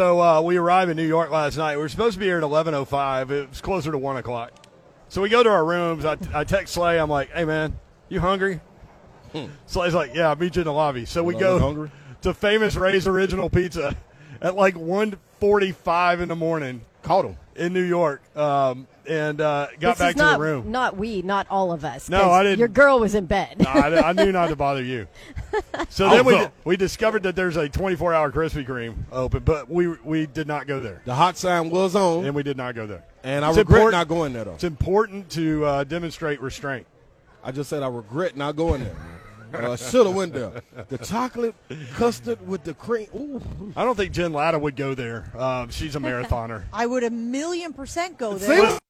So uh, we arrived in New York last night. We were supposed to be here at 11:05. It was closer to one o'clock. So we go to our rooms. I, I text Slay. I'm like, "Hey man, you hungry?" Slay's like, "Yeah, I'll meet you in the lobby." So we go hungry. to Famous Ray's Original Pizza at like 1:45 in the morning Caught him. in New York, um, and uh, got this back is to not, the room. Not we, not all of us. No, I didn't- Your girl was in bed. No, I, I knew not to bother you. So Oh, then we we discovered that there's a 24 hour Krispy Kreme open, but we we did not go there, The hot sign was on, and we did not go there. and I It's regret important- not going there though. It's important to uh, demonstrate restraint. I just said I regret not going there. Uh, Should have went there. The chocolate custard with the cream. Ooh. I don't think Jen Lada would go there. Um, she's a marathoner. I would a million percent go there. Man, And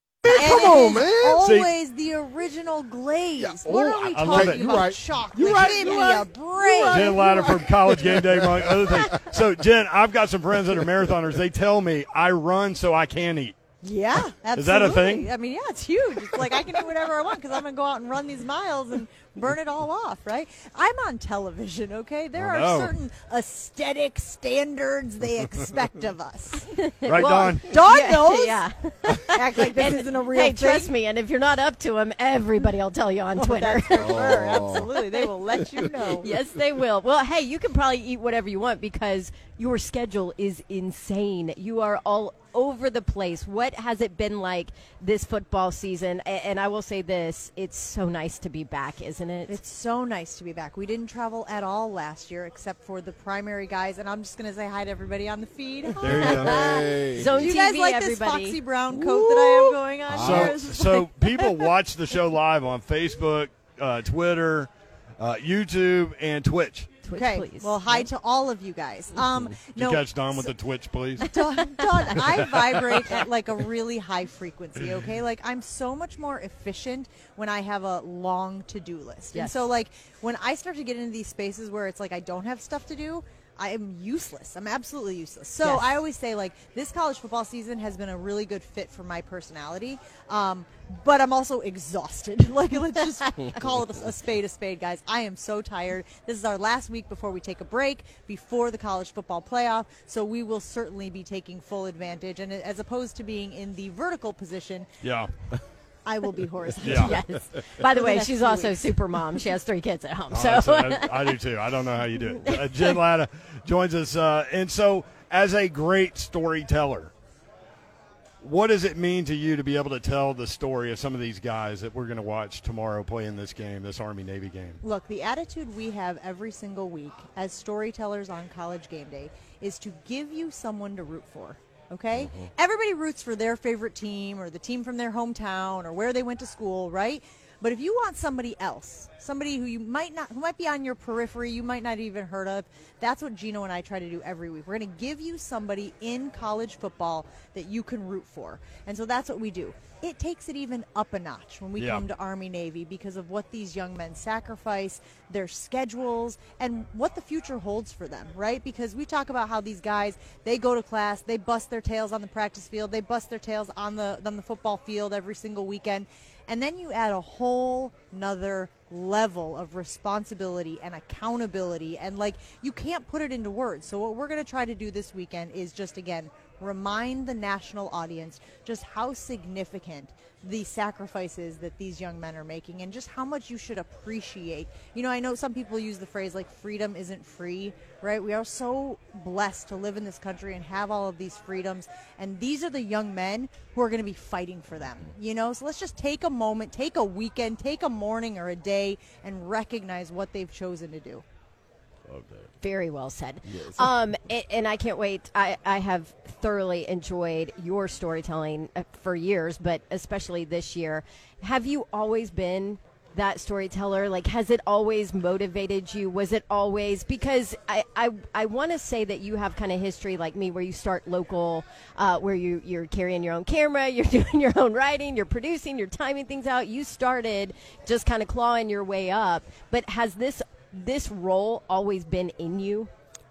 come on, man. Always the original glaze. Yeah. What Oh, are we I talking it. You about? right. Chocolate. You're right. Give You me right. a break. Jen Lada from College Game Day, among other things. So, Jen, I've got some friends that are marathoners. They tell me I run so I can eat. Yeah, absolutely. Is that a thing? I mean, yeah, it's huge. It's like I can do whatever I want because I'm going to go out and run these miles and burn it all off, right? I'm on television, okay? There I are know. certain aesthetic standards they expect of us. Right, Well, Don? Dawn yeah, knows. Yeah. Act like this And, isn't a real hey, thing. trust me. And if you're not up to them, everybody will tell you on oh, Twitter. That's for sure. Oh. Absolutely. They will let you know. yes, they will. Well, hey, you can probably eat whatever you want because your schedule is insane. You are all over the place. What has it been like this football season? And I will say this: it's so nice to be back, isn't it? It's so nice to be back. We didn't travel at all last year except for the primary guys, and I'm just going to say hi to everybody on the feed. There you go. Hey. Zone Do you TV, guys like everybody. this Foxy Brown coat that I have going on So, here? so people watch the show live on Facebook, uh, Twitter, uh, YouTube, and Twitch. Twitch, okay. please. Well, hi to all of you guys. Um, Did you catch Don with the Twitch, please? Dawn, Dawn, I vibrate at like a really high frequency, okay? Like I'm so much more efficient when I have a long to-do list. And so like when I start to get into these spaces where it's like I don't have stuff to do, I am useless. I'm absolutely useless. So Yes. I always say like this college football season has been a really good fit for my personality. Um, but I'm also exhausted. like let's just call it a, a spade a spade, guys. I am so tired. This is our last week before we take a break before the college football playoff. So we will certainly be taking full advantage. And as opposed to being in the vertical position, Yeah. I will be horizontal. Yeah. yes. By the For the way, she's also weeks. super mom. She has three kids at home. Oh, so I, I do too. I don't know how you do it. Uh, Jen Lada joins us, uh, and so as a great storyteller, what does it mean to you to be able to tell the story of some of these guys that we're going to watch tomorrow play in this game, this Army Navy game? Look, the attitude we have every single week as storytellers on college game day is to give you someone to root for. Okay? Mm-hmm. Everybody roots for their favorite team or the team from their hometown or where they went to school, right? But if you want somebody else, somebody who you might not, who might be on your periphery, you might not even heard of, that's what Gino and I try to do every week. We're going to give you somebody in college football that you can root for. And so that's what we do. It takes it even up a notch when we Yeah. come to Army Navy because of what these young men sacrifice, their schedules, and what the future holds for them, right? Because we talk about how these guys, they go to class, they bust their tails on the practice field, they bust their tails on the on the football field every single weekend. And then you add a whole nother level of responsibility and accountability and like you can't put it into words. So what we're going to try to do this weekend is just again remind the national audience just how significant the sacrifices that these young men are making and just how much you should appreciate. You know, I know some people use the phrase like freedom isn't free, right? We are so blessed to live in this country and have all of these freedoms. And these are the young men who are going to be fighting for them, you know? So let's just take a moment, take a weekend, take a morning or a day and recognize what they've chosen to do. Very well said. Um, a- and I can't wait. I, I have thoroughly enjoyed your storytelling uh, for years, but especially this year. Have you always been that storyteller? Like, has it always motivated you? Was it always because I I, I want to say that you have kind of history like me, where you start local, uh, where you you're carrying your own camera, you're doing your own writing, you're producing, you're timing things out. You started just kind of clawing your way up, but has this this role always been in you?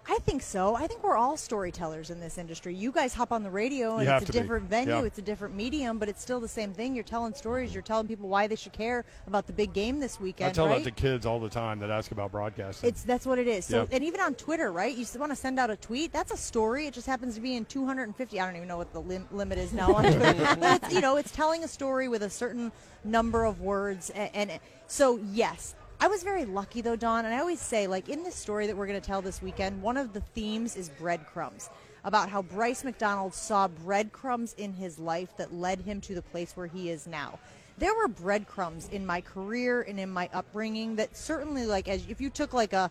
I think so. I think we're all storytellers in this industry. You guys hop on the radio and it's a to be. different venue, Yeah. it's a different medium, but it's still the same thing. You're telling stories, you're telling people why they should care about the big game this weekend, I tell right? that to kids all the time that ask about broadcasting. It's that's what it is. So Yeah. and even on Twitter, right? You want to send out a tweet. That's a story. It just happens to be in 250. I don't even know what the lim- limit is now on Twitter. but it's, you know, it's telling a story with a certain number of words, and, and so yes. I was very lucky though, Dawn, and I always say, like in this story that we're going to tell this weekend, one of the themes is breadcrumbs. About how Bryce McDonald saw breadcrumbs in his life that led him to the place where he is now there were breadcrumbs in my career and in my upbringing that certainly like as if you took like a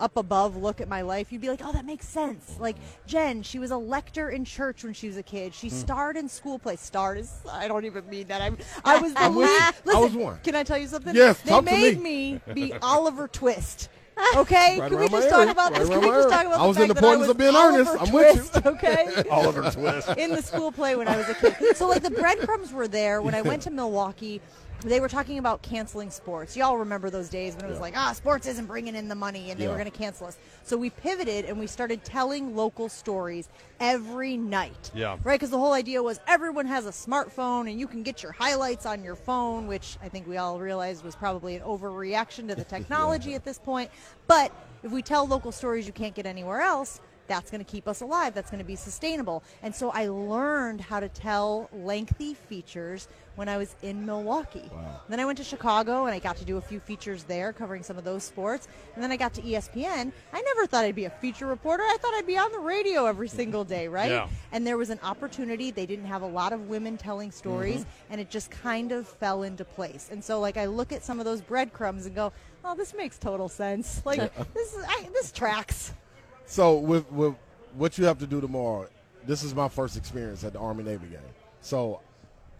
up above look at my life you'd be like oh that makes sense like jen she was a lector in church when she was a kid she hmm. starred in school plays starred is i don't even mean that i'm i was the lead you. I listen was one. can i tell you something Yes, they talk to made me. me be oliver twist Okay, Right can we just talk about Right this? Can we just talk about I was fact in the importance of being Oliver earnest. I'm with you. Okay, Oliver Twist. in the school play when I was a kid. So like the breadcrumbs were there when I went to Milwaukee. They were talking about canceling sports. Y'all remember those days when it was like, ah, sports isn't bringing in the money, and they were going to cancel us. So we pivoted and we started telling local stories every night. Yeah. Right? Because the whole idea was everyone has a smartphone and you can get your highlights on your phone, which I think we all realized was probably an overreaction to the technology at this point. But if we tell local stories you can't get anywhere else, that's going to keep us alive. That's going to be sustainable. And so I learned how to tell lengthy features when I was in Milwaukee. Then I went to Chicago and I got to do a few features there covering some of those sports. And then I got to ESPN. I never thought I'd be a feature reporter. I thought I'd be on the radio every single day, right? Yeah. And there was an opportunity. They didn't have a lot of women telling stories, mm-hmm. and it just kind of fell into place. And so, like, I look at some of those breadcrumbs and go, "Oh, this makes total sense. Like, this is I, this tracks." So with with what you have to do tomorrow, this is my first experience at the Army Navy game. So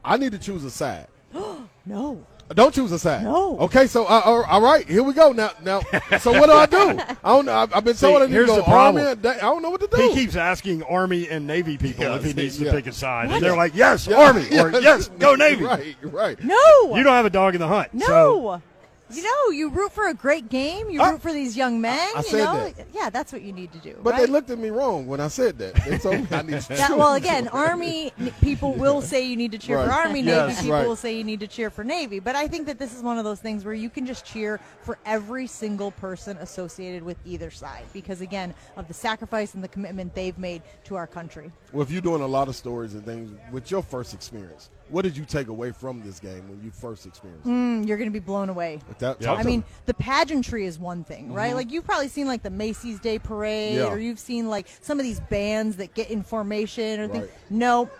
I need to choose a side. No. Don't choose a side. No. Okay, so uh, all right, here we go. Now, now, so what do I do? I don't know. I've, I've been See, told I need here's to go the problem. Army. and da- I don't know what to do. He keeps asking Army and Navy people Yeah, if he needs yeah. to pick a side. What? And they're like, yes, Yeah. Army, or yes, go Navy. Right, right. No. You don't have a dog in the hunt. No. So you know, you root for a great game. You I- root for these young men. I you said know, that. yeah, that's what you need to do. But right? they looked at me wrong when I said that. They told me I need to That, well, again, Army people will say you need to cheer for Army. Yes, Navy people right. will say you need to cheer for Navy. But I think that this is one of those things where you can just cheer for every single person associated with either side because, again, of the sacrifice and the commitment they've made to our country. Well, if you're doing a lot of stories and things with your first experience, what did you take away from this game when you first experienced it? Mm, you're going to be blown away. That- Yeah. I mean, the pageantry is one thing, right? Like you've probably seen like the Macy's Day Parade, Yeah. or you've seen like some of these bands that get in formation or things. No,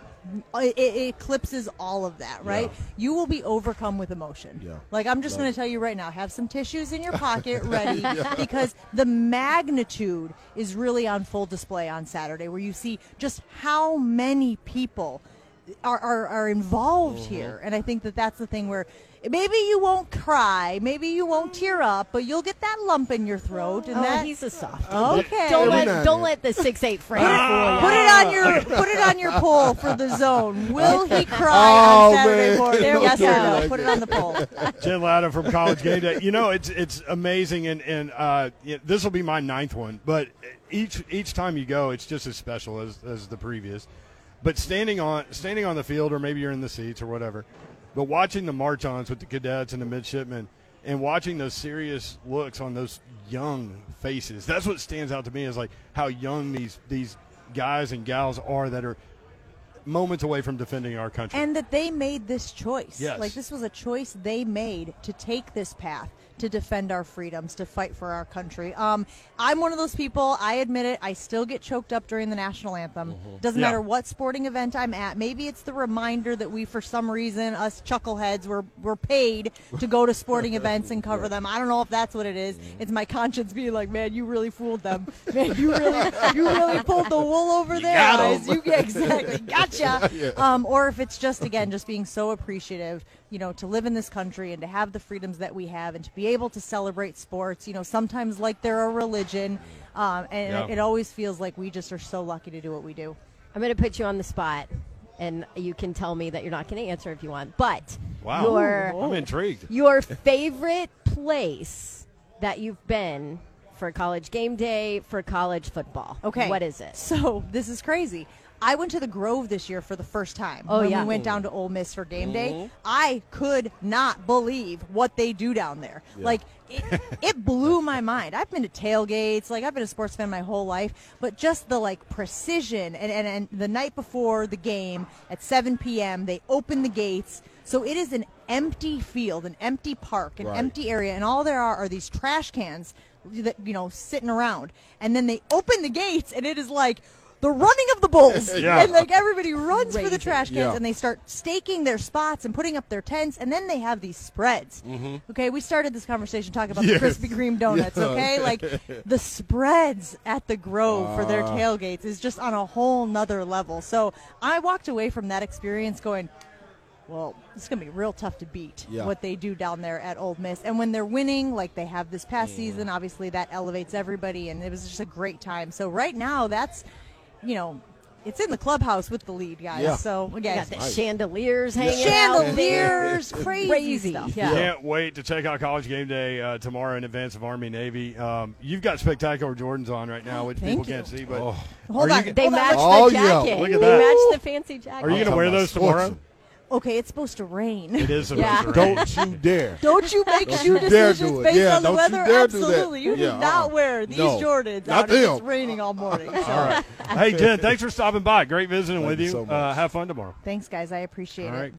it, it eclipses all of that, right? Yeah. You will be overcome with emotion. Yeah. Like I'm just going to tell you right now, have some tissues in your pocket ready because the magnitude is really on full display on Saturday, where you see just how many people are, are, are involved Mm-hmm. here. And I think that that's the thing where maybe you won't cry, maybe you won't tear up, but you'll get that lump in your throat. And Oh, that, he's a soft. okay. Don't Every let now and don't let the six eight frame Put fool it on your put it on your poll for the zone. Will he cry Oh, on Saturday man. morning? Don't Yes or no? like Put it that. on the poll. Jen Lada from College Game Day. You know, it's it's amazing, and and uh, yeah, this will be my ninth one. But each each time you go, it's just as special as as the previous. But standing on standing on the field, or maybe you're in the seats or whatever, but watching the march-ons with the cadets and the midshipmen, and watching those serious looks on those young faces. That's what stands out to me is like how young these these guys and gals are that are moments away from defending our country. and that they made this choice. Yes. Like this was a choice they made to take this path to defend our freedoms, to fight for our country. Um, I'm one of those people. I admit it. I still get choked up during the national anthem. Doesn't Yeah. matter what sporting event I'm at. Maybe it's the reminder that we, for some reason, us chuckleheads, were were paid to go to sporting events and cover them. I don't know if that's what it is. It's my conscience being like, man, you really fooled them. Man, you really you really pulled the wool over their got 'em. eyes. You yeah, exactly gotcha. um, or if it's just again just being so appreciative, you know, to live in this country and to have the freedoms that we have and to be able to celebrate sports. You know, sometimes like they're a religion, um, and Yeah. it, it always feels like we just are so lucky to do what we do. I'm going to put you on the spot, and you can tell me that you're not going to answer if you want. But wow, your I'm intrigued. your favorite place that you've been for college game day for college football. Okay. What is it? So this is crazy. I went to the Grove this year for the first time. Oh, when yeah. we went down to Ole Miss for game day. Mm-hmm. I could not believe what they do down there. Like it, it blew my mind. I've been to tailgates, like I've been a sports fan my whole life, but just the like precision and, and, and the night before the game at 7 p.m. they open the gates. So it is an empty field, an empty park, an Right. empty area, and all there are are these trash cans that you know sitting around. And then they open the gates, and it is like the running of the bulls, Yeah. and like everybody runs for the trash cans, Yeah. and they start staking their spots and putting up their tents, and then they have these spreads. Okay, we started this conversation talking about Yes. the Krispy Kreme donuts. Yeah. Okay, like the spreads at the Grove for their Ah. tailgates is just on a whole nother level. So I walked away from that experience going well, it's going to be real tough to beat Yeah. what they do down there at Ole Miss. And when they're winning, like they have this past season, obviously that elevates everybody, and it was just a great time. So right now, that's, you know, it's in the clubhouse with the lead guys. Yeah. So You again, got the chandeliers hanging out chandeliers, crazy, Crazy. stuff. Yeah. Can't wait to check out College Game Day uh, tomorrow in advance of Army Navy. Um, you've got spectacular Jordans on right now, which Thank people you. can't see. But Oh. Hold on. you- They hold on. match Oh, the yeah. Look at that. they match the fancy jacket. are you going to wear those tomorrow? Sports. Okay, it's supposed to rain. It is supposed Yeah. to rain. Don't you dare. Don't you make Don't shoe you decisions do based Yeah, on the don't you weather? dare do that. Absolutely. You Yeah, do not uh-uh. wear these No. Jordans out if it's raining all morning. So. All right. Hey, Jen, thanks for stopping by. Great visiting Thank with you you. so much. uh, have fun tomorrow. Thanks, guys. I appreciate All it. right.